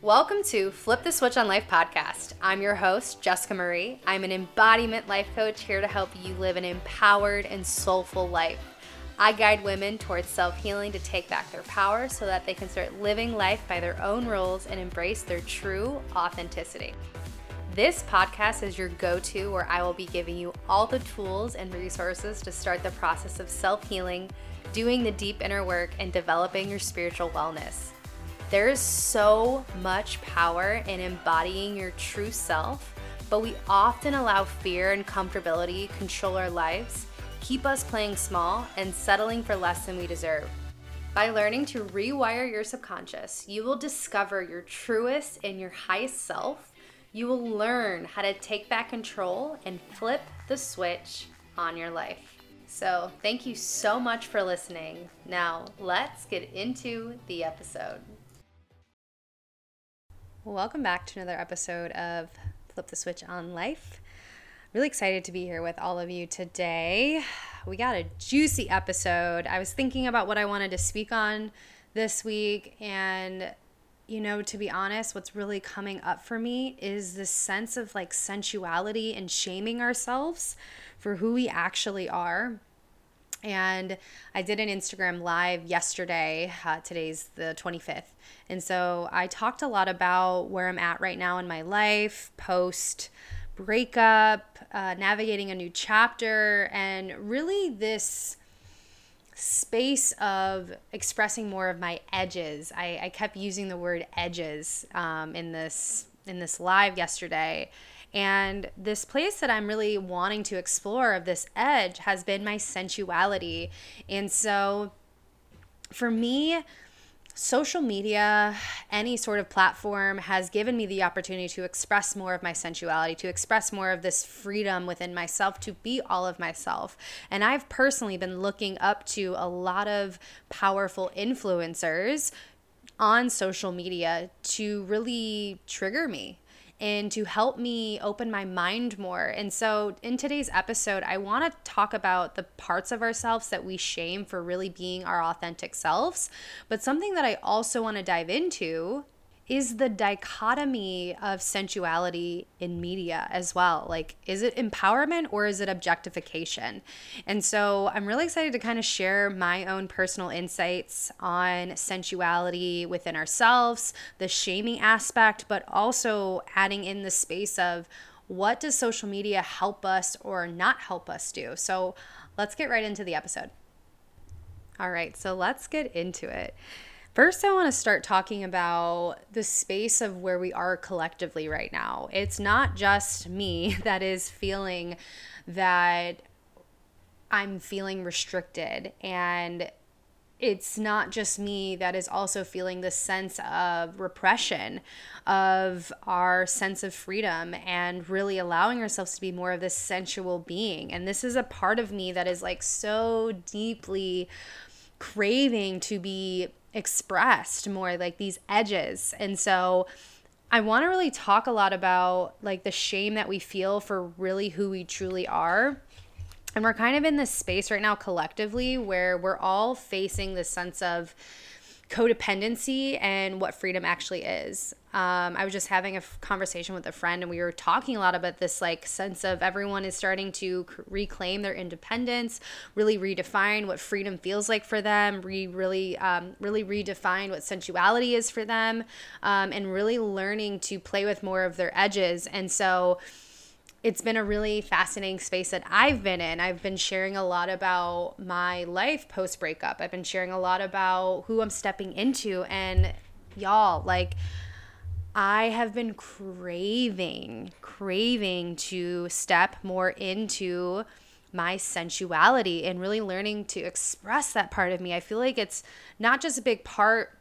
Welcome to Flip the Switch on Life podcast. I'm your host, Jessica Marie. I'm an embodiment life coach here to help you live an empowered and soulful life. I guide women towards self healing to take back their power so that they can start living life by their own rules and embrace their true authenticity. This podcast is your go to where I will be giving you all the tools and resources to start the process of self healing, doing the deep inner work, and developing your spiritual wellness. There is so much power in embodying your true self, but we often allow fear and comfortability control our lives, keep us playing small, and settling for less than we deserve. By learning to rewire your subconscious, you will discover your truest and your highest self. You will learn how to take back control and flip the switch on your life. So, thank you so much for listening. Now, let's get into the episode. Welcome back to another episode of Flip the Switch on Life. Really excited to be here with all of you today. We got a juicy episode. I was thinking about what I wanted to speak on this week, and you know, to be honest, what's really coming up for me is this sense of like sensuality and shaming ourselves for who we actually are and I did an Instagram live yesterday. Uh, today's the 25th. And so I talked a lot about where I'm at right now in my life, post breakup, uh, navigating a new chapter, and really this space of expressing more of my edges. I, I kept using the word edges um, in this in this live yesterday and this place that I'm really wanting to explore of this edge has been my sensuality. And so for me, social media, any sort of platform has given me the opportunity to express more of my sensuality, to express more of this freedom within myself, to be all of myself. And I've personally been looking up to a lot of powerful influencers on social media to really trigger me and to help me open my mind more. And so, in today's episode, I want to talk about the parts of ourselves that we shame for really being our authentic selves. But something that I also want to dive into is the dichotomy of sensuality in media as well. Like, is it empowerment or is it objectification? And so I'm really excited to kind of share my own personal insights on sensuality within ourselves, the shaming aspect, but also adding in the space of what does social media help us or not help us do? So let's get right into the episode. All right, so let's get into it. First, I want to start talking about the space of where we are collectively right now. It's not just me that is feeling that I'm feeling restricted and it's not just me that is also feeling the sense of repression of our sense of freedom and really allowing ourselves to be more of this sensual being. And this is a part of me that is like so deeply craving to be expressed more like these edges. And so i want to really talk a lot about like the shame that we feel for really who we truly are. And we're kind of in this space right now collectively where we're all facing this sense of codependency and what freedom actually is. Um, I was just having a f- conversation with a friend, and we were talking a lot about this like sense of everyone is starting to c- reclaim their independence, really redefine what freedom feels like for them, re- really, um, really redefine what sensuality is for them, um, and really learning to play with more of their edges. And so, it's been a really fascinating space that I've been in. I've been sharing a lot about my life post breakup. I've been sharing a lot about who I'm stepping into. And y'all, like, I have been craving, craving to step more into my sensuality and really learning to express that part of me. I feel like it's not just a big part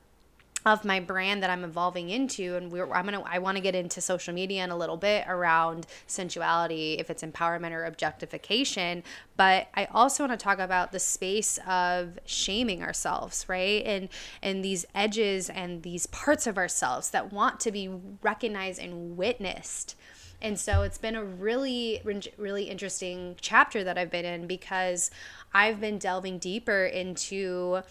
of my brand that I'm evolving into and we're I'm to I want to get into social media in a little bit around sensuality if it's empowerment or objectification but I also want to talk about the space of shaming ourselves right? And and these edges and these parts of ourselves that want to be recognized and witnessed. And so it's been a really really interesting chapter that I've been in because I've been delving deeper into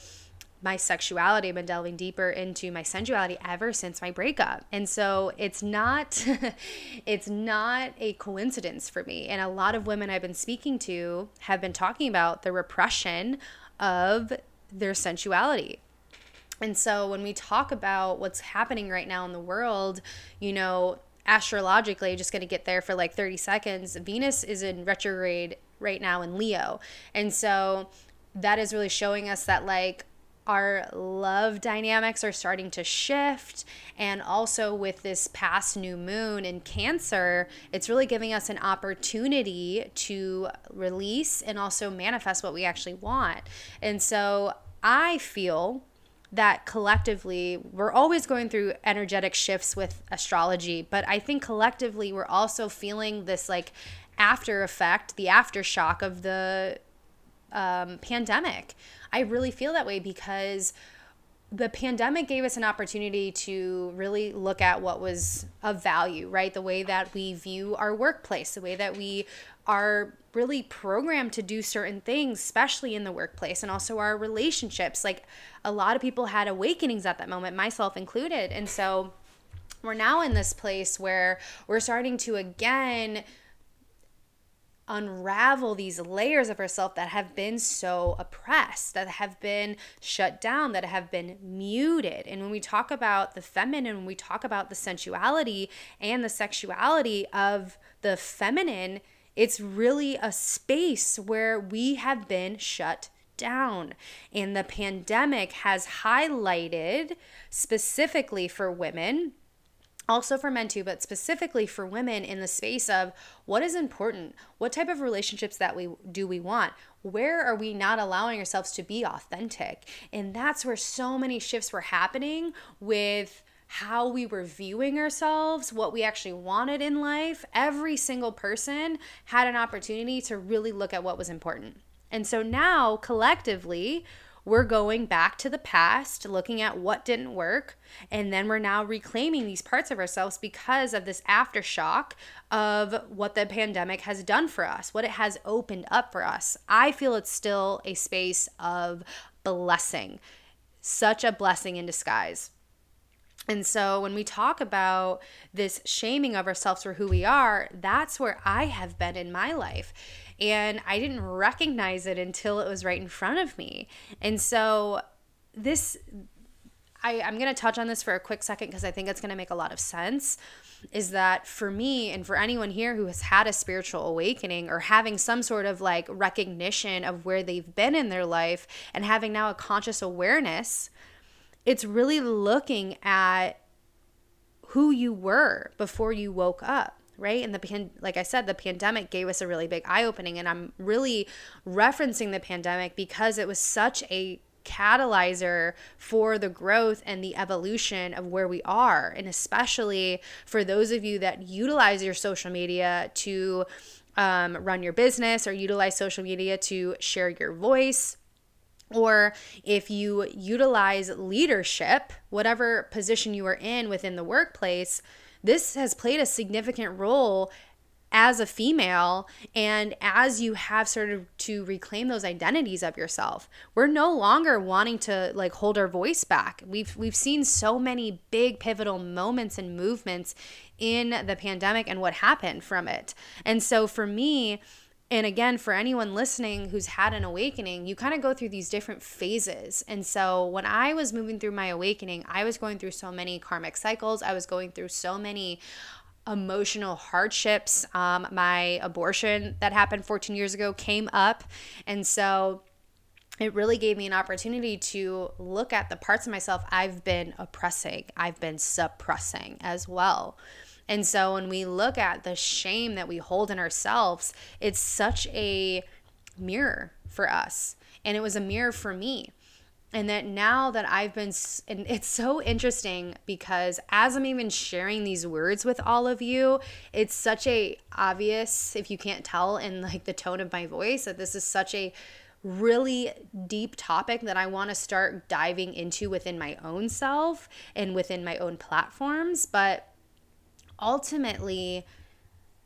my sexuality. I've been delving deeper into my sensuality ever since my breakup. And so it's not it's not a coincidence for me. And a lot of women I've been speaking to have been talking about the repression of their sensuality. And so when we talk about what's happening right now in the world, you know, astrologically, just going to get there for like 30 seconds, Venus is in retrograde right now in Leo. And so that is really showing us that like our love dynamics are starting to shift. And also with this past new moon in Cancer, it's really giving us an opportunity to release and also manifest what we actually want. And so I feel that collectively we're always going through energetic shifts with astrology, but I think collectively we're also feeling this like after effect, the aftershock of the um, pandemic. I really feel that way because the pandemic gave us an opportunity to really look at what was of value, right? The way that we view our workplace, the way that we are really programmed to do certain things, especially in the workplace and also our relationships. Like a lot of people had awakenings at that moment, myself included. And so we're now in this place where we're starting to again unravel these layers of herself that have been so oppressed, that have been shut down, that have been muted. And when we talk about the feminine, when we talk about the sensuality and the sexuality of the feminine, it's really a space where we have been shut down. And the pandemic has highlighted specifically for women also for men too but specifically for women in the space of what is important what type of relationships that we do we want? Where are we not allowing ourselves to be authentic? And that's where so many shifts were happening with how we were viewing ourselves, what we actually wanted in life, every single person had an opportunity to really look at what was important. And so now, collectively, we're going back to the past, looking at what didn't work, and then we're now reclaiming these parts of ourselves because of this aftershock of what the pandemic has done for us, what it has opened up for us. I feel it's still a space of blessing, such a blessing in disguise. And so when we talk about this shaming of ourselves for who we are, that's where I have been in my life and I didn't recognize it until it was right in front of me. And so this I, I'm going to touch on this for a quick second because I think it's going to make a lot of sense. Is that for me and for anyone here who has had a spiritual awakening or having some sort of like recognition of where they've been in their life and having now a conscious awareness, it's really looking at who you were before you woke up right? And the pan- like I said, the pandemic gave us a really big eye opening, and I'm really referencing the pandemic because it was such a catalyzer for the growth and the evolution of where we are, and especially for those of you that utilize your social media to um, run your business or utilize social media to share your voice or if you utilize leadership, whatever position you are in within the workplace, this has played a significant role as a female and as you have started to reclaim those identities of yourself. We're no longer wanting to like hold our voice back. We've we've seen so many big pivotal moments and movements in the pandemic and what happened from it. And so for me and again, for anyone listening who's had an awakening, you kind of go through these different phases. And so when I was moving through my awakening, I was going through so many karmic cycles. I was going through so many emotional hardships. Um, my abortion that happened 14 years ago came up. And so it really gave me an opportunity to look at the parts of myself I've been oppressing, I've been suppressing as well. And so when we look at the shame that we hold in ourselves, it's such a mirror for us. And it was a mirror for me. And that now that I've been, and it's so interesting because as I'm even sharing these words with all of you, it's such a obvious, if you can't tell in like the tone of my voice, that this is such a really deep topic that I want to start diving into within my own self and within my own platforms. But ultimately,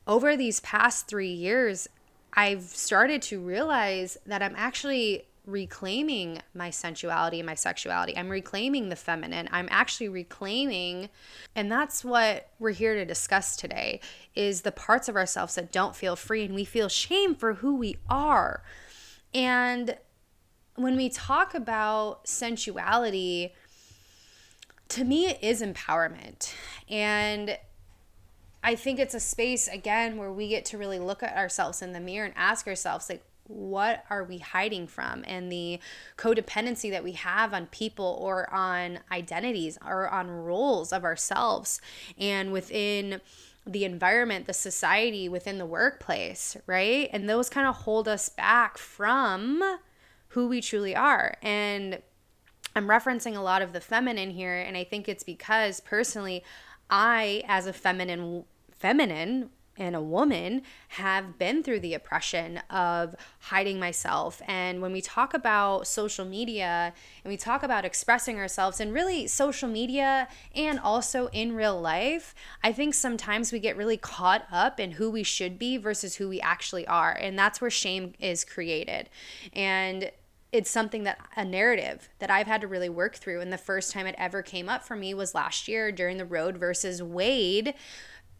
over these past three years, I've started to realize that I'm actually reclaiming my sensuality and my sexuality. I'm reclaiming the feminine. I'm actually reclaiming and that's what we're here to discuss today is the parts of ourselves that don't feel free and we feel shame for who we are. And when we talk about sensuality, to me it is empowerment. And I think it's a space again where we get to really look at ourselves in the mirror and ask ourselves like what are we hiding from and the codependency that we have on people or on identities or on roles of ourselves and within the environment, the society, within the workplace, right? And those kind of hold us back from who we truly are. And I'm referencing a lot of the feminine here, and I think it's because personally, I, as a feminine, feminine and a woman have been through the oppression of hiding myself. And when we talk about social media and we talk about expressing ourselves and really social media and also in real life, I think sometimes we get really caught up in who we should be versus who we actually are. And that's where shame is created. And it's something that a narrative that I've had to really work through. And the first time it ever came up for me was last year during the Roe versus Wade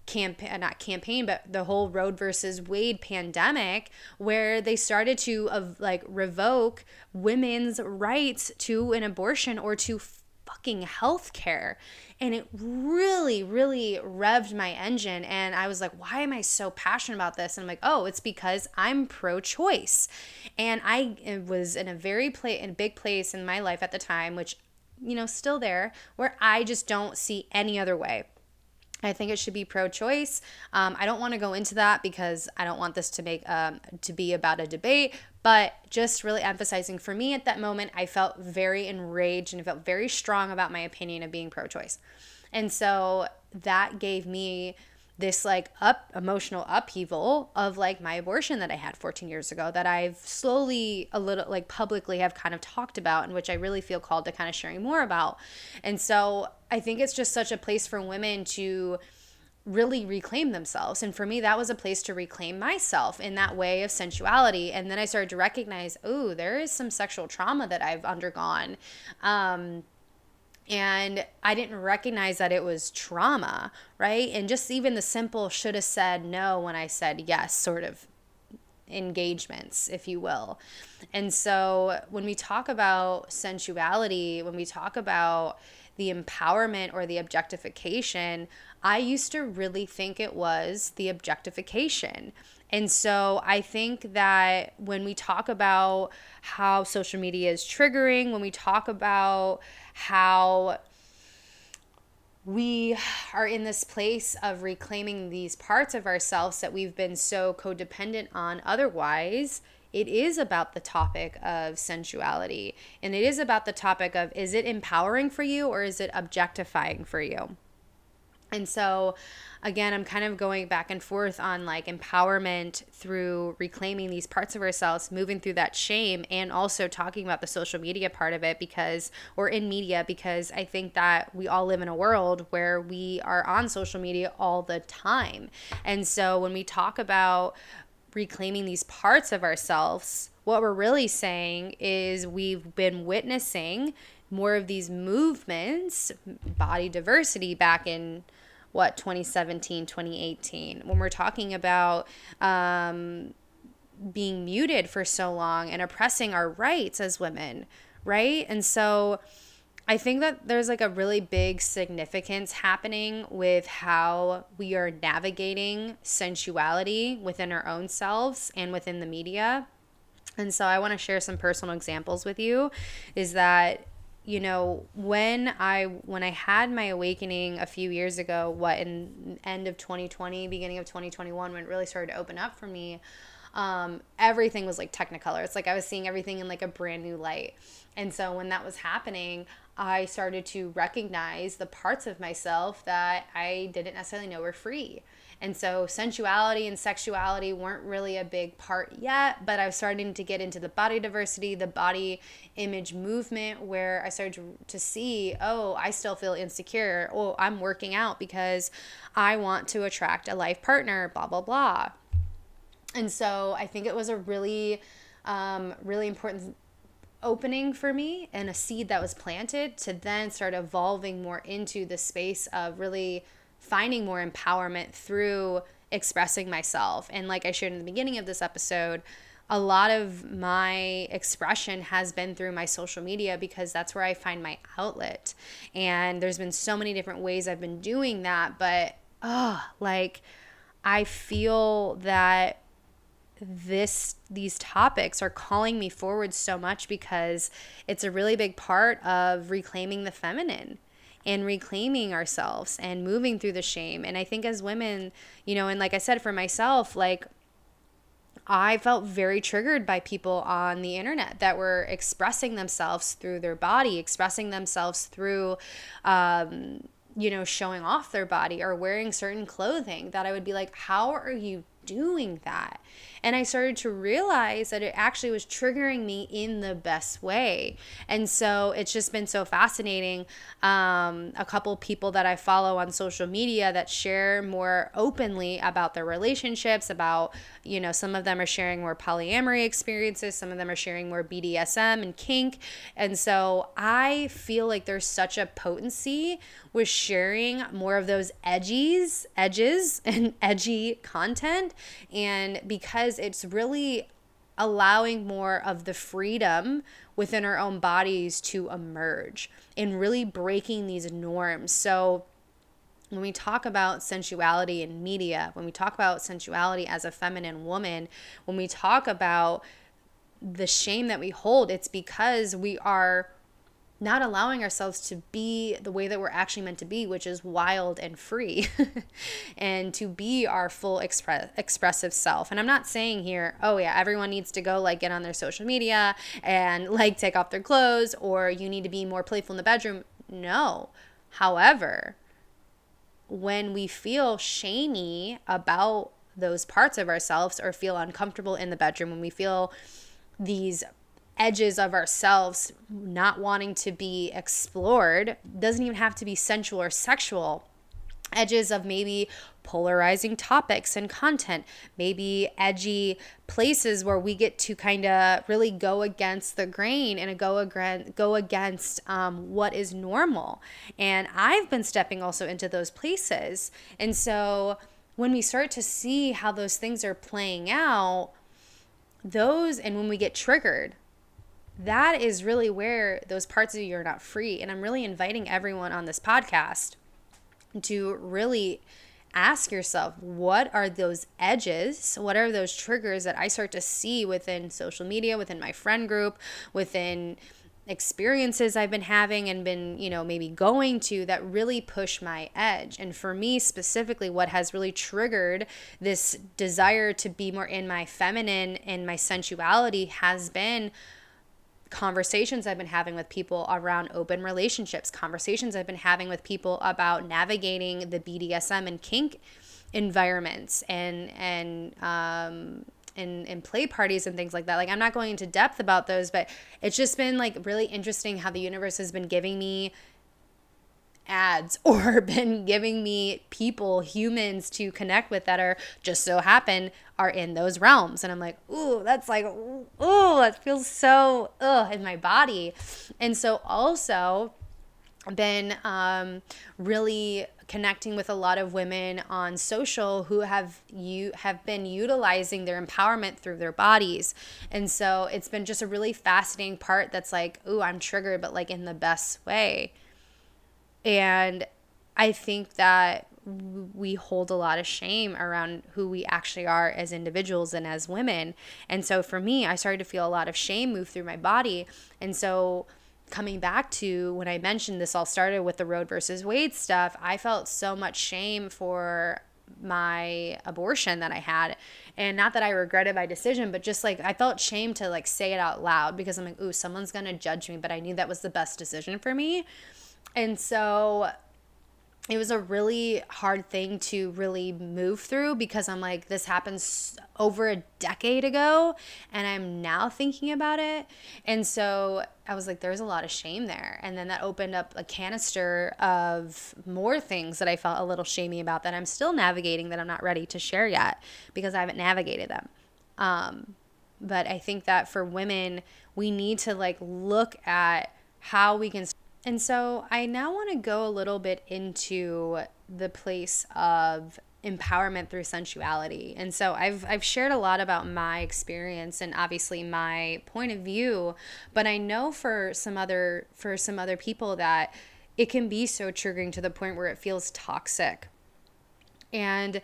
campaign not campaign but the whole Roe versus wade pandemic where they started to uh, like revoke women's rights to an abortion or to fucking health care and it really really revved my engine. And i was like why am i so passionate about this? And i'm like oh it's because i'm pro-choice. And i eh, was in a very play in a big place in my life at the time which you know still there where i just don't see any other way I think it should be pro-choice. Um, I don't want to go into that because I don't want this to make um, to be about a debate. But just really emphasizing for me at that moment, I felt very enraged and felt very strong about my opinion of being pro-choice, and so that gave me this like up emotional upheaval of like my abortion that I had 14 years ago that I've slowly a little like publicly have kind of talked about and which I really feel called to kind of sharing more about. And so I think it's just such a place for women to really reclaim themselves. And for me, that was a place to reclaim myself in that way of sensuality. And then I started to recognize, oh, there is some sexual trauma that I've undergone. Um, and I didn't recognize that it was trauma, right? And just even the simple should have said no when I said yes, sort of engagements, if you will. And so when we talk about sensuality, when we talk about the empowerment or the objectification, I used to really think it was the objectification. And so I think that when we talk about how social media is triggering, when we talk about how we are in this place of reclaiming these parts of ourselves that we've been so codependent on otherwise it is about the topic of sensuality and it is about the topic of is it empowering for you or is it objectifying for you and so, again, I'm kind of going back and forth on like empowerment through reclaiming these parts of ourselves, moving through that shame, and also talking about the social media part of it because, or in media, because I think that we all live in a world where we are on social media all the time. And so, when we talk about reclaiming these parts of ourselves, what we're really saying is we've been witnessing more of these movements, body diversity back in what 2017 2018 when we're talking about um, being muted for so long and oppressing our rights as women right? And so I think that there's like a really big significance happening with how we are navigating sensuality within our own selves and within the media. And so I want to share some personal examples with you is that you know when i when i had my awakening a few years ago what in end of 2020 beginning of 2021 when it really started to open up for me um, everything was like technicolor it's like i was seeing everything in like a brand new light and so when that was happening i started to recognize the parts of myself that i didn't necessarily know were free and so sensuality and sexuality weren't really a big part yet, but I was starting to get into the body diversity, the body image movement, where I started to, see, oh, I still feel insecure. Oh, I'm working out because I want to attract a life partner, blah, blah, blah. And so I think it was a really, um, really important opening for me and a seed that was planted to then start evolving more into the space of really finding more empowerment through expressing myself. And like I shared in the beginning of this episode, a lot of my expression has been through my social media because that's where I find my outlet. And there's been so many different ways I've been doing that, but oh, like I feel that this these topics are calling me forward so much because it's a really big part of reclaiming the feminine and reclaiming ourselves and moving through the shame. And I think as women, you know, and like I said for myself, like I felt very triggered by people on the internet that were expressing themselves through their body, expressing themselves through, um, you know, showing off their body or wearing certain clothing that I would be like, how are you doing that? And I started to realize that it actually was triggering me in the best way. And so it's just been so fascinating. Um, a couple people that I follow on social media that share more openly about their relationships, about, you know, some of them are sharing more polyamory experiences, some of them are sharing more BDSM and kink. And so I feel like there's such a potency with sharing more of those edgies, edges, and edgy content. And because it's really allowing more of the freedom within our own bodies to emerge and really breaking these norms. So, when we talk about sensuality in media, when we talk about sensuality as a feminine woman, when we talk about the shame that we hold, it's because we are not allowing ourselves to be the way that we're actually meant to be, which is wild and free, and to be our full express expressive self. And I'm not saying here, oh yeah, everyone needs to go like get on their social media and like take off their clothes, or you need to be more playful in the bedroom. No. However, when we feel shamey about those parts of ourselves or feel uncomfortable in the bedroom, when we feel these edges of ourselves not wanting to be explored doesn't even have to be sensual or sexual edges of maybe polarizing topics and content, maybe edgy places where we get to kind of really go against the grain and go against go against um, what is normal. And I've been stepping also into those places, and so when we start to see how those things are playing out, those and when we get triggered that is really where those parts of you are not free. And I'm really inviting everyone on this podcast to really ask yourself what are those edges what are those triggers that i start to see within social media within my friend group within experiences i've been having and been you know maybe going to that really push my edge and for me specifically what has really triggered this desire to be more in my feminine and my sensuality has been conversations I've been having with people around open relationships, conversations I've been having with people about navigating the BDSM and kink environments and and um and, and play parties and things like that. Like I'm not going into depth about those, but it's just been like really interesting how the universe has been giving me ads or been giving me people, humans to connect with that are just so happen are in those realms. And I'm like, ooh, that's like, ooh, that feels so ugh in my body. And so also been um, really connecting with a lot of women on social who have you have been utilizing their empowerment through their bodies and so it's been just a really fascinating part that's like ooh i'm triggered but like in the best way and I think that we hold a lot of shame around who we actually are as individuals and as women. And so for me, I started to feel a lot of shame move through my body. And so coming back to when I mentioned this all started with the Roe versus Wade stuff, I felt so much shame for my abortion that I had. And not that I regretted my decision, but just like I felt shame to like say it out loud because I'm like, ooh, someone's gonna judge me. But I knew that was the best decision for me. And so it was a really hard thing to really move through because I'm like, this happens over a decade ago and I'm now thinking about it. And so I was like, there's a lot of shame there. And then that opened up a canister of more things that I felt a little shamey about that I'm still navigating that I'm not ready to share yet because I haven't navigated them. Um, but I think that for women, we need to like look at how we can. And so I now want to go a little bit into the place of empowerment through sensuality. And so I've I've shared a lot about my experience and obviously my point of view, but I know for some other for some other people that it can be so triggering to the point where it feels toxic. And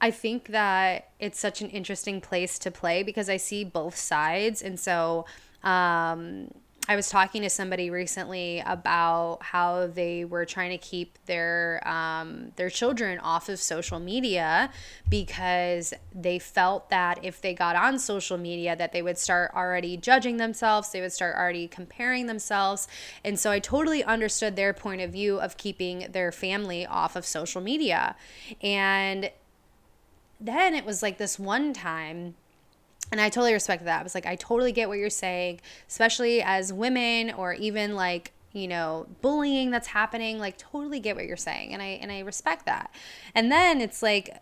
I think that it's such an interesting place to play because I see both sides. And so um, I was talking to somebody recently about how they were trying to keep their um, their children off of social media because they felt that if they got on social media that they would start already judging themselves they would start already comparing themselves. And so I totally understood their point of view of keeping their family off of social media. And then it was like this one time and I totally respect that. I was like, I totally get what you're saying, especially as women or even like, you know, bullying that's happening, like totally get what you're saying. And I and I respect that. And then it's like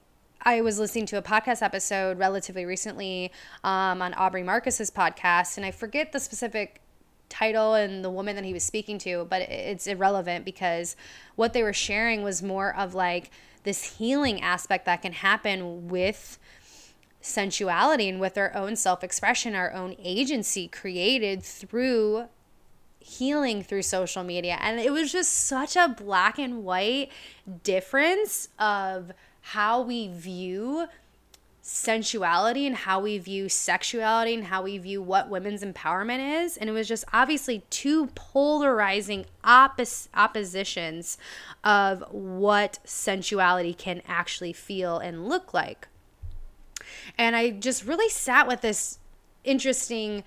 I was listening to a podcast episode relatively recently um, on Aubrey Marcus's podcast, and I forget the specific title and the woman that he was speaking to, but it's irrelevant because what they were sharing was more of like this healing aspect that can happen with sensuality and with our own self expression, our own agency created through healing through social media. And it was just such a black and white difference of how we view sensuality and how we view sexuality and how we view what women's empowerment is and it was just obviously two polarizing oppos- oppositions of what sensuality can actually feel and look like and I just really sat with this interesting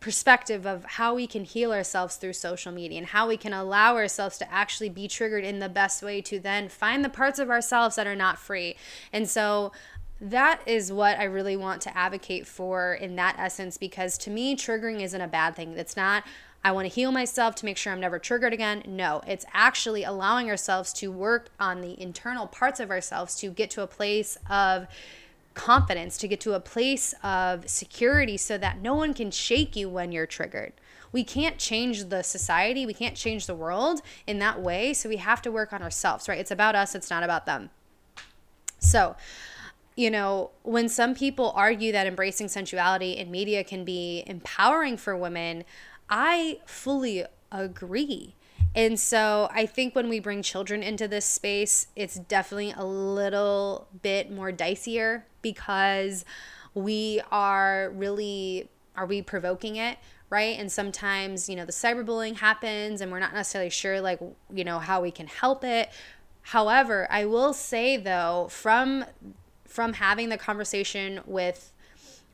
perspective of how we can heal ourselves through social media and how we can allow ourselves to actually be triggered in the best way to then find the parts of ourselves that are not free. And so that is what I really want to advocate for in that essence because to me, triggering isn't a bad thing. It's not, I want to heal myself to make sure I'm never triggered again. No, it's actually allowing ourselves to work on the internal parts of ourselves to get to a place of confidence, to get to a place of security so that no one can shake you when you're triggered. We can't change the society, we can't change the world in that way. So we have to work on ourselves, right? It's about us, it's not about them. So, you know, when some people argue that embracing sensuality in media can be empowering for women, I fully agree. And so I think when we bring children into this space, it's definitely a little bit more dicier because we are really are we provoking it right? And sometimes you know the cyberbullying happens and we're not necessarily sure like you know how we can help it. However i will say though from from having the conversation with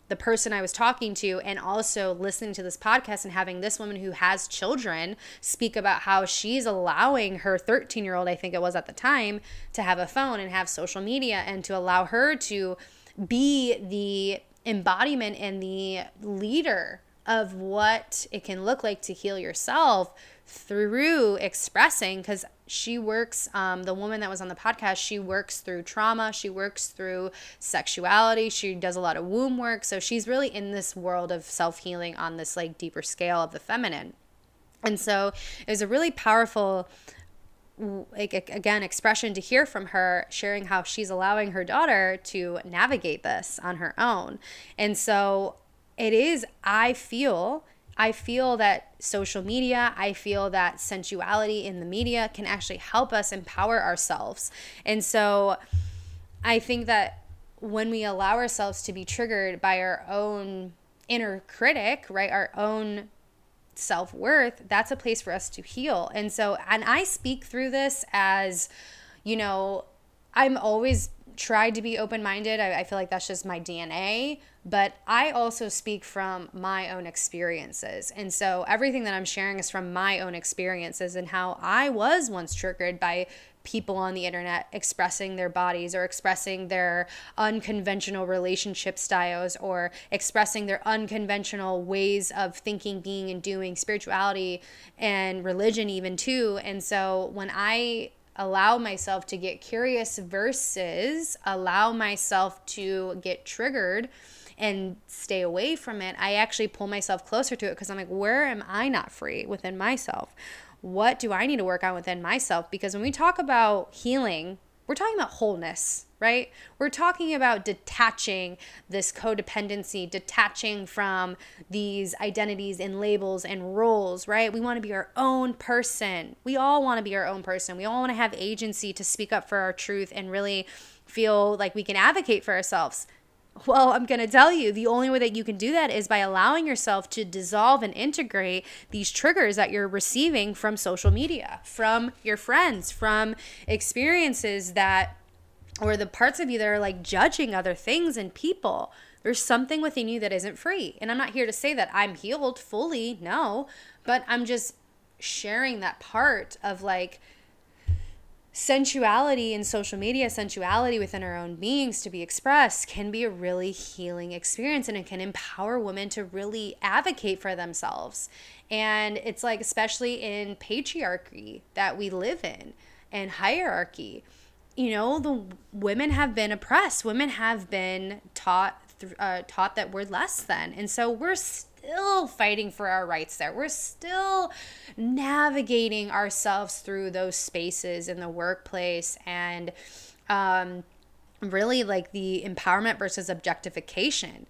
the person I was talking to and also listening to this podcast and having this woman who has children speak about how she's allowing her 13 year old, I think it was at the time, to have a phone and have social media and to allow her to be the embodiment and the leader of what it can look like to heal yourself through expressing because she works um, the woman that was on the podcast she works through trauma she works through sexuality she does a lot of womb work. So she's really in this world of self-healing on this like deeper scale of the feminine. And so it was a really powerful like again expression to hear from her sharing how she's allowing her daughter to navigate this on her own and so it is i feel I feel that social media, I feel that sensuality in the media can actually help us empower ourselves. And so I think that when we allow ourselves to be triggered by our own inner critic, right, our own self worth, that's a place for us to heal. And so, and I speak through this as, you know, I'm always tried to be open minded. I, I, feel like that's just my DNA. But I also speak from my own experiences. And so everything that I'm sharing is from my own experiences and how I was once triggered by people on the internet expressing their bodies or expressing their unconventional relationship styles or expressing their unconventional ways of thinking, being, and doing spirituality and religion, even too. And so when I allow myself to get curious versus allow myself to get triggered and stay away from it, I actually pull myself closer to it because I'm like, where am I not free within myself? What do I need to work on within myself? Because when we talk about healing, we're talking about wholeness, right? We're talking about detaching this codependency, detaching from these identities and labels and roles, right? We want to be our own person. We all want to be our own person. We all want to have agency to speak up for our truth and really feel like we can advocate for ourselves. Well, I'm going to tell you the only way that you can do that is by allowing yourself to dissolve and integrate these triggers that you're receiving from social media, from your friends, from experiences that, or the parts of you that are like judging other things and people. There's something within you that isn't free. And I'm not here to say that I'm healed fully, no, but I'm just sharing that part of like, sensuality in social media, sensuality within our own beings to be expressed can be a really healing experience and it can empower women to really advocate for themselves. And it's like, especially in patriarchy that we live in and hierarchy, you know, the women have been oppressed, women have been taught. Uh, taught that we're less than. And so we're still fighting for our rights there. We're still navigating ourselves through those spaces in the workplace and um, really like the empowerment versus objectification.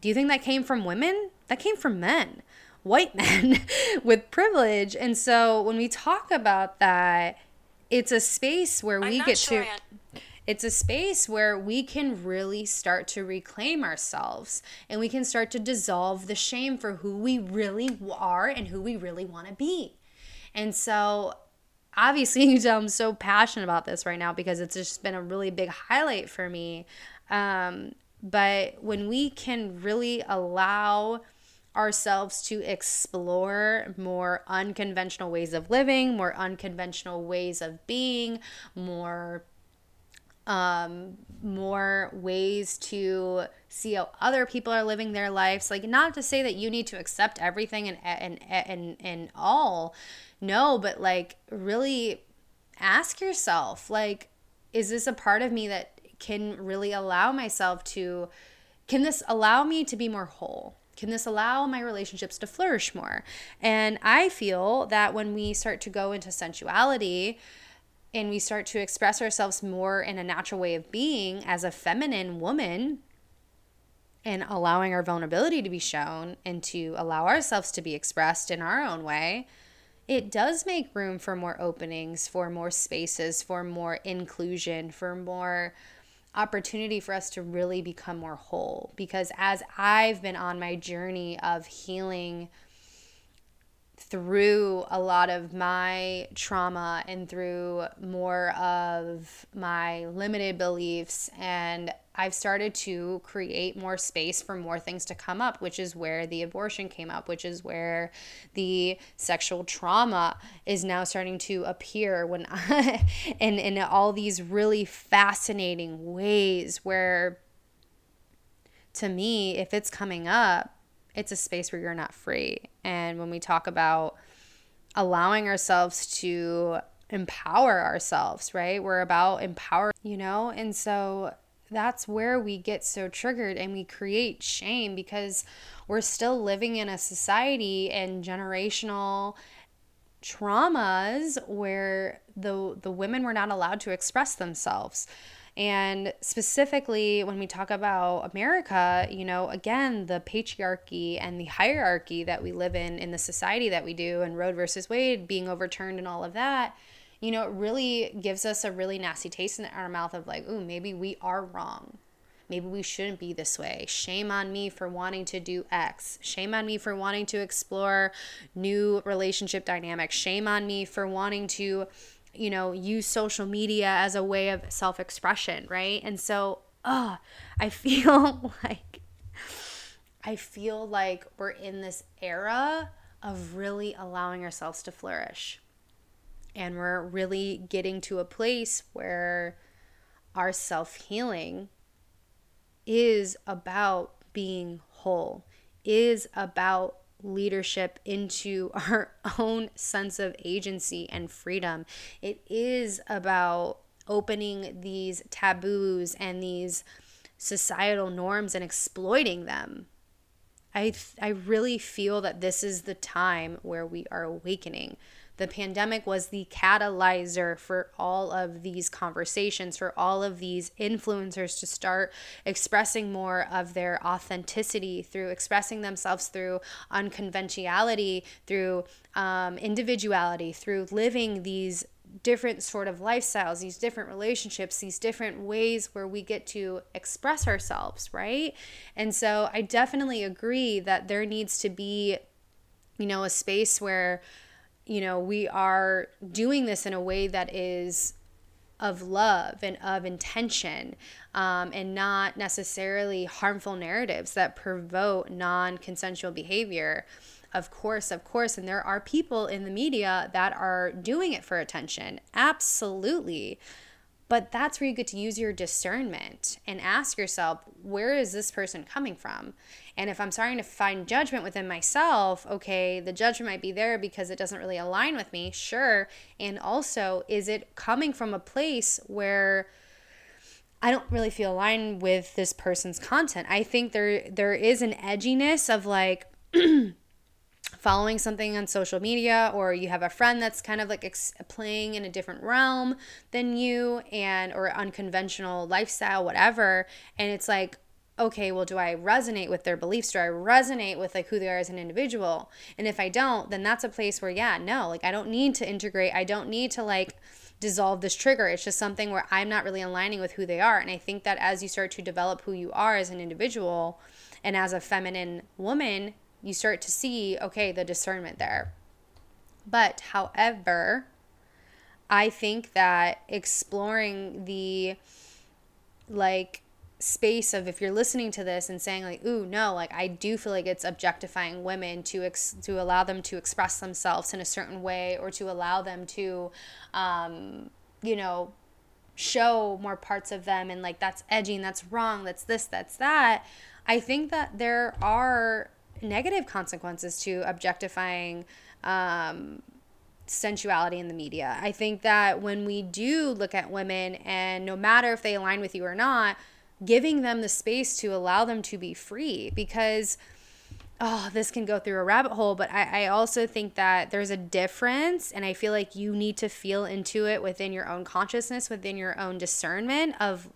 Do you think that came from women? That came from men, white men with privilege. And so when we talk about that, it's a space where we get sure to it's a space where we can really start to reclaim ourselves and we can start to dissolve the shame for who we really are and who we really want to be. And so, obviously, you know, I'm so passionate about this right now because it's just been a really big highlight for me. Um, but when we can really allow ourselves to explore more unconventional ways of living, more unconventional ways of being, more um, more ways to see how other people are living their lives. Like, not to say that you need to accept everything and and and and all, no, but like really ask yourself, like, is this a part of me that can really allow myself to? Can this allow me to be more whole? Can this allow my relationships to flourish more? And I feel that when we start to go into sensuality, and we start to express ourselves more in a natural way of being as a feminine woman and allowing our vulnerability to be shown and to allow ourselves to be expressed in our own way, it does make room for more openings, for more spaces, for more inclusion, for more opportunity for us to really become more whole. Because as I've been on my journey of healing through a lot of my trauma and through more of my limited beliefs and I've started to create more space for more things to come up, which is where the abortion came up, which is where the sexual trauma is now starting to appear when I, in in all these really fascinating ways where to me, if it's coming up, it's a space where you're not free. And when we talk about allowing ourselves to empower ourselves, right? We're about empower, you know? And so that's where we get so triggered and we create shame because we're still living in a society and generational traumas where the the women were not allowed to express themselves. And specifically, when we talk about America, you know, again, the patriarchy and the hierarchy that we live in, in the society that we do, and Roe versus Wade being overturned and all of that, you know, it really gives us a really nasty taste in our mouth of like, ooh, maybe we are wrong. Maybe we shouldn't be this way. Shame on me for wanting to do X. Shame on me for wanting to explore new relationship dynamics. Shame on me for wanting to you know, use social media as a way of self expression, right? And so, uh, I feel like I feel like we're in this era of really allowing ourselves to flourish. And we're really getting to a place where our self healing is about being whole, is about leadership into our own sense of agency and freedom. It is about opening these taboos and these societal norms and exploiting them. I, I really feel that this is the time where we are awakening. The pandemic was the catalyzer for all of these conversations, for all of these influencers to start expressing more of their authenticity through expressing themselves through unconventionality, through um, individuality, through living these different sort of lifestyles, these different relationships, these different ways where we get to express ourselves, right? And so I definitely agree that there needs to be, you know, a space where, you know, we are doing this in a way that is of love and of intention um, and not necessarily harmful narratives that provoke non consensual behavior. Of course, of course. And there are people in the media that are doing it for attention. Absolutely. But that's where you get to use your discernment and ask yourself, where is this person coming from? And if I'm starting to find judgment within myself, okay, the judgment might be there because it doesn't really align with me, sure. And also, is it coming from a place where I don't really feel aligned with this person's content? I think there there is an edginess of like following something on social media or you have a friend that's kind of like ex- playing in a different realm than you and or unconventional lifestyle whatever and it's like okay well do i resonate with their beliefs do i resonate with like who they are as an individual and if i don't then that's a place where yeah no like i don't need to integrate i don't need to like dissolve this trigger. It's just something where I'm not really aligning with who they are. And I think that as you start to develop who you are as an individual and as a feminine woman, you start to see, okay, the discernment there. But however, I think that exploring the like space of if you're listening to this and saying like ooh no like I do feel like it's objectifying women to ex- to allow them to express themselves in a certain way or to allow them to um you know show more parts of them and like that's edging that's wrong that's this that's that I think that there are negative consequences to objectifying um, sensuality in the media. I think that when we do look at women, and no matter if they align with you or not, giving them the space to allow them to be free because oh, this can go through a rabbit hole, but I, I also think that there's a difference, and I feel like you need to feel into it within your own consciousness, within your own discernment of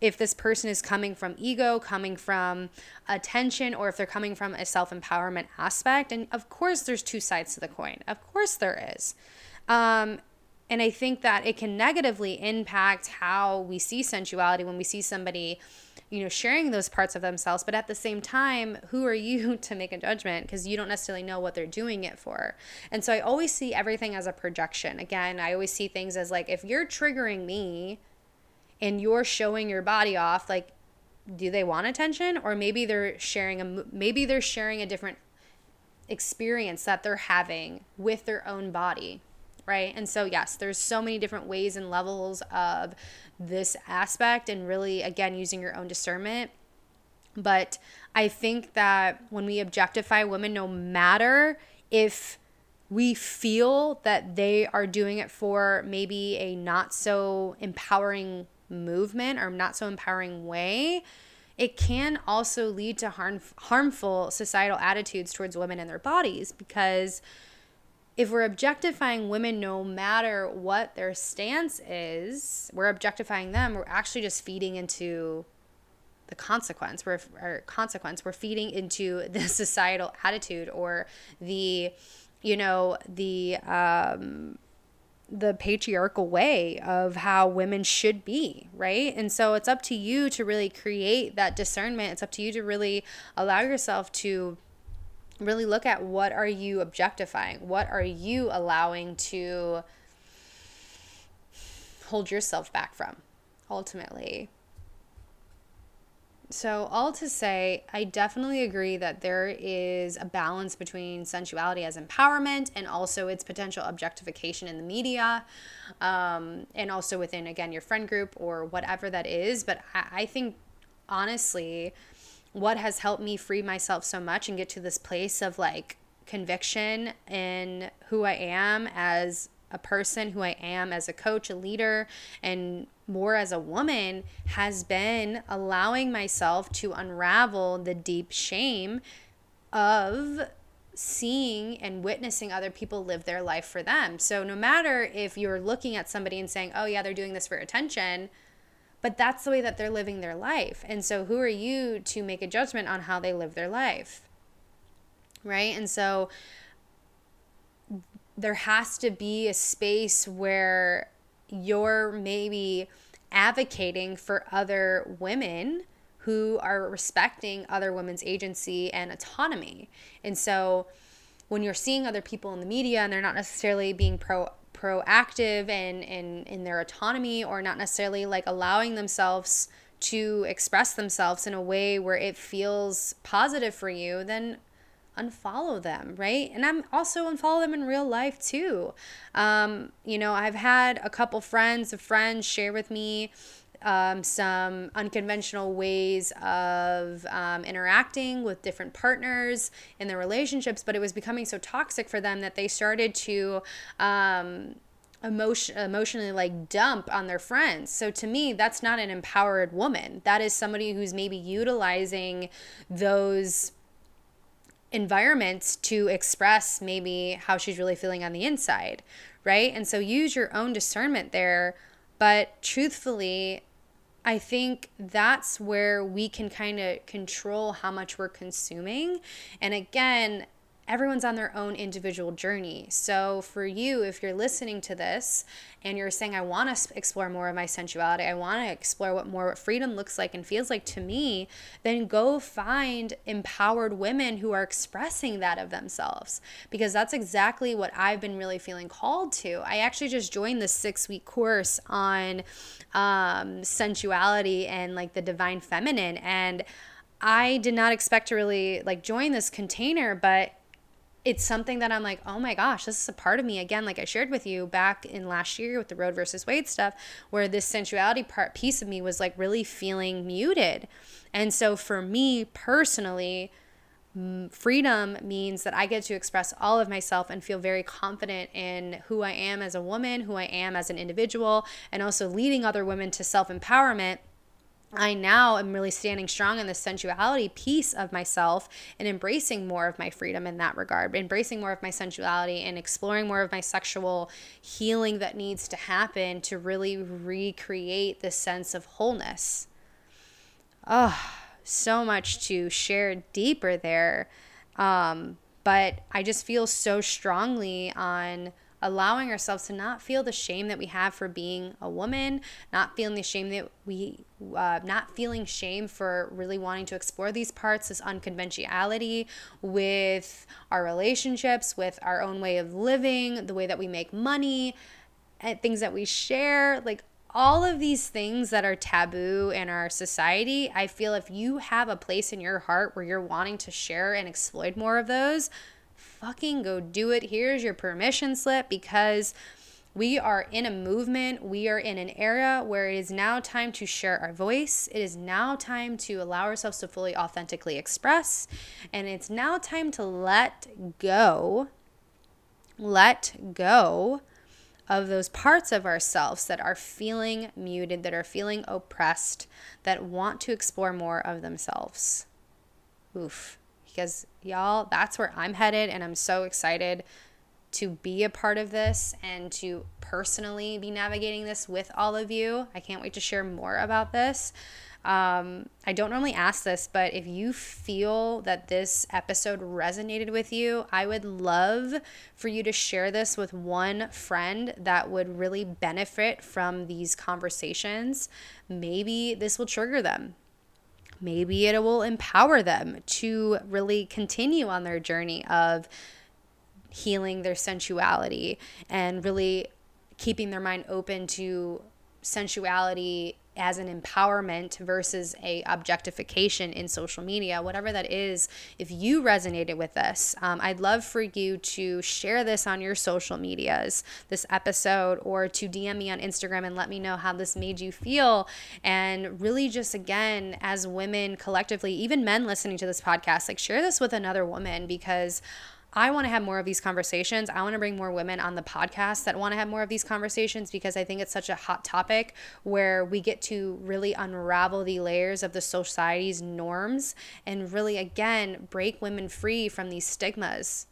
if this person is coming from ego, coming from attention, or if they're coming from a self empowerment aspect. And of course, there's two sides to the coin. Of course, there is. Um, and I think that it can negatively impact how we see sensuality when we see somebody, you know, sharing those parts of themselves. But at the same time, who are you to make a judgment? Because you don't necessarily know what they're doing it for. And so I always see everything as a projection. Again, I always see things as like, if you're triggering me, and you're showing your body off like do they want attention? Or maybe they're sharing a maybe they're sharing a different experience that they're having with their own body right? And so yes there's so many different ways and levels of this aspect and really again using your own discernment. But i think that when we objectify women no matter if we feel that they are doing it for maybe a not so empowering movement or not so empowering way, it can also lead to harm, harmful societal attitudes towards women and their bodies because if we're objectifying women no matter what their stance is, we're objectifying them, we're actually just feeding into the consequence. We're or consequence. We're feeding into the societal attitude or the, you know, the um, the patriarchal way of how women should be, right? And so it's up to you to really create that discernment. It's up to you to really allow yourself to really look at what are you objectifying? What are you allowing to hold yourself back from ultimately? So, all to say, I definitely agree that there is a balance between sensuality as empowerment and also its potential objectification in the media, um, and also within, again, your friend group or whatever that is. But I, I think, honestly, what has helped me free myself so much and get to this place of like conviction in who I am as a person, who I am as a coach, a leader, and more as a woman has been allowing myself to unravel the deep shame of seeing and witnessing other people live their life for them. So, no matter if you're looking at somebody and saying, oh, yeah, they're doing this for attention, but that's the way that they're living their life. And so, who are you to make a judgment on how they live their life? Right. And so, there has to be a space where you're maybe advocating for other women who are respecting other women's agency and autonomy. And so when you're seeing other people in the media and they're not necessarily being pro proactive and in, in their autonomy or not necessarily like allowing themselves to express themselves in a way where it feels positive for you, then unfollow them, right? And I'm also unfollow them in real life too. Um, you know, I've had a couple friends of friends share with me um, some unconventional ways of um, interacting with different partners in their relationships, but it was becoming so toxic for them that they started to um, emotion emotionally like dump on their friends. So to me, that's not an empowered woman. That is somebody who's maybe utilizing those environments to express maybe how she's really feeling on the inside, right? And so use your own discernment there. But truthfully, I think that's where we can kind of control how much we're consuming. And again, everyone's on their own individual journey. So, for you, if you're listening to this and you're saying, I want to explore more of my sensuality, I want to explore what more what freedom looks like and feels like to me, then go find empowered women who are expressing that of themselves because that's exactly what I've been really feeling called to. I actually just joined this six week course on um, sensuality and like the divine feminine. And I did not expect to really like join this container, but it's something that I'm like, oh my gosh, this is a part of me again, like I shared with you back in last year with the Roe versus Wade stuff, where this sensuality part piece of me was like really feeling muted. And so for me personally, freedom means that I get to express all of myself and feel very confident in who I am as a woman, who I am as an individual, and also leading other women to self empowerment I now am really standing strong in the sensuality piece of myself and embracing more of my freedom in that regard, embracing more of my sensuality and exploring more of my sexual healing that needs to happen to really recreate this sense of wholeness. Oh, so much to share deeper there. Um, but I just feel so strongly on allowing ourselves to not feel the shame that we have for being a woman, not feeling the shame that we, uh, not feeling shame for really wanting to explore these parts, this unconventionality with our relationships, with our own way of living, the way that we make money, and things that we share. Like all of these things that are taboo in our society, I feel if you have a place in your heart where you're wanting to share and exploit more of those, fucking go do it. Here's your permission slip because we are in a movement. We are in an era where it is now time to share our voice. It is now time to allow ourselves to fully authentically express. And it's now time to let go, let go of those parts of ourselves that are feeling muted, that are feeling oppressed, that want to explore more of themselves. Oof because y'all, that's where I'm headed. And I'm so excited to be a part of this and to personally be navigating this with all of you. I can't wait to share more about this. Um, I don't normally ask this, but if you feel that this episode resonated with you, I would love for you to share this with one friend that would really benefit from these conversations. Maybe this will trigger them. Maybe it will empower them to really continue on their journey of healing their sensuality and really keeping their mind open to sensuality as an empowerment versus a objectification in social media whatever that is if you resonated with this um, i'd love for you to share this on your social medias this episode or to dm me on instagram and let me know how this made you feel. And really just again as women collectively even men listening to this podcast like share this with another woman because I want to have more of these conversations. I want to bring more women on the podcast that want to have more of these conversations because I think it's such a hot topic where we get to really unravel the layers of the society's norms and really, again, break women free from these stigmas.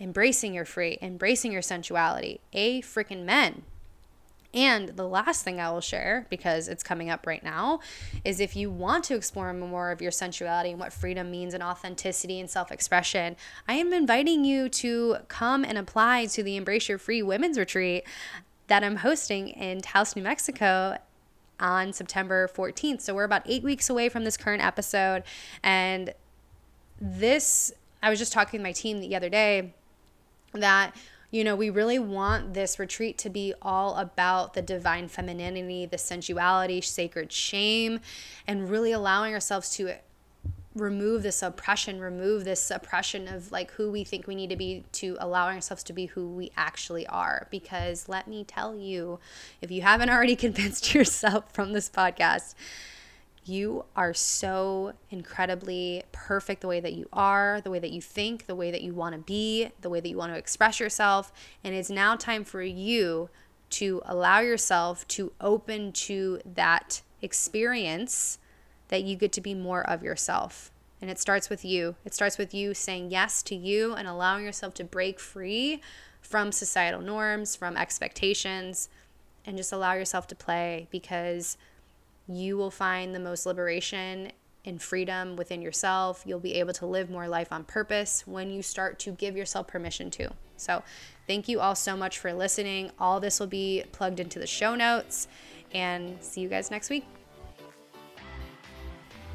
Embracing your free, embracing your sensuality. A freaking men. And the last thing I will share, because it's coming up right now, is if you want to explore more of your sensuality and what freedom means and authenticity and self expression, I am inviting you to come and apply to the Embrace Your Free Women's Retreat that I'm hosting in Taos, New Mexico on September 14th. So we're about eight weeks away from this current episode. And this, I was just talking with my team the other day that you know, we really want this retreat to be all about the divine femininity, the sensuality, sacred shame, and really allowing ourselves to remove this oppression, remove this oppression of like who we think we need to be to allowing ourselves to be who we actually are. Because let me tell you, if you haven't already convinced yourself from this podcast, you are so incredibly perfect the way that you are, the way that you think, the way that you want to be, the way that you want to express yourself. And it's now time for you to allow yourself to open to that experience that you get to be more of yourself. And it starts with you. It starts with you saying yes to you and allowing yourself to break free from societal norms, from expectations, and just allow yourself to play because you will find the most liberation and freedom within yourself. You'll be able to live more life on purpose when you start to give yourself permission to. So, thank you all so much for listening. All this will be plugged into the show notes, and see you guys next week.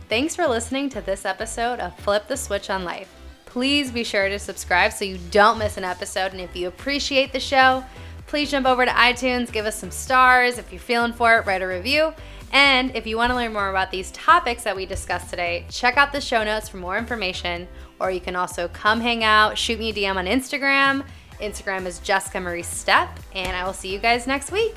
Thanks for listening to this episode of Flip the Switch on Life. Please be sure to subscribe so you don't miss an episode. And if you appreciate the show, please jump over to iTunes, give us some stars. If you're feeling for it, write a review. And if you want to learn more about these topics that we discussed today, check out the show notes for more information, or you can also come hang out, shoot me a DM on Instagram. Instagram is Jessica Marie Step, and I will see you guys next week.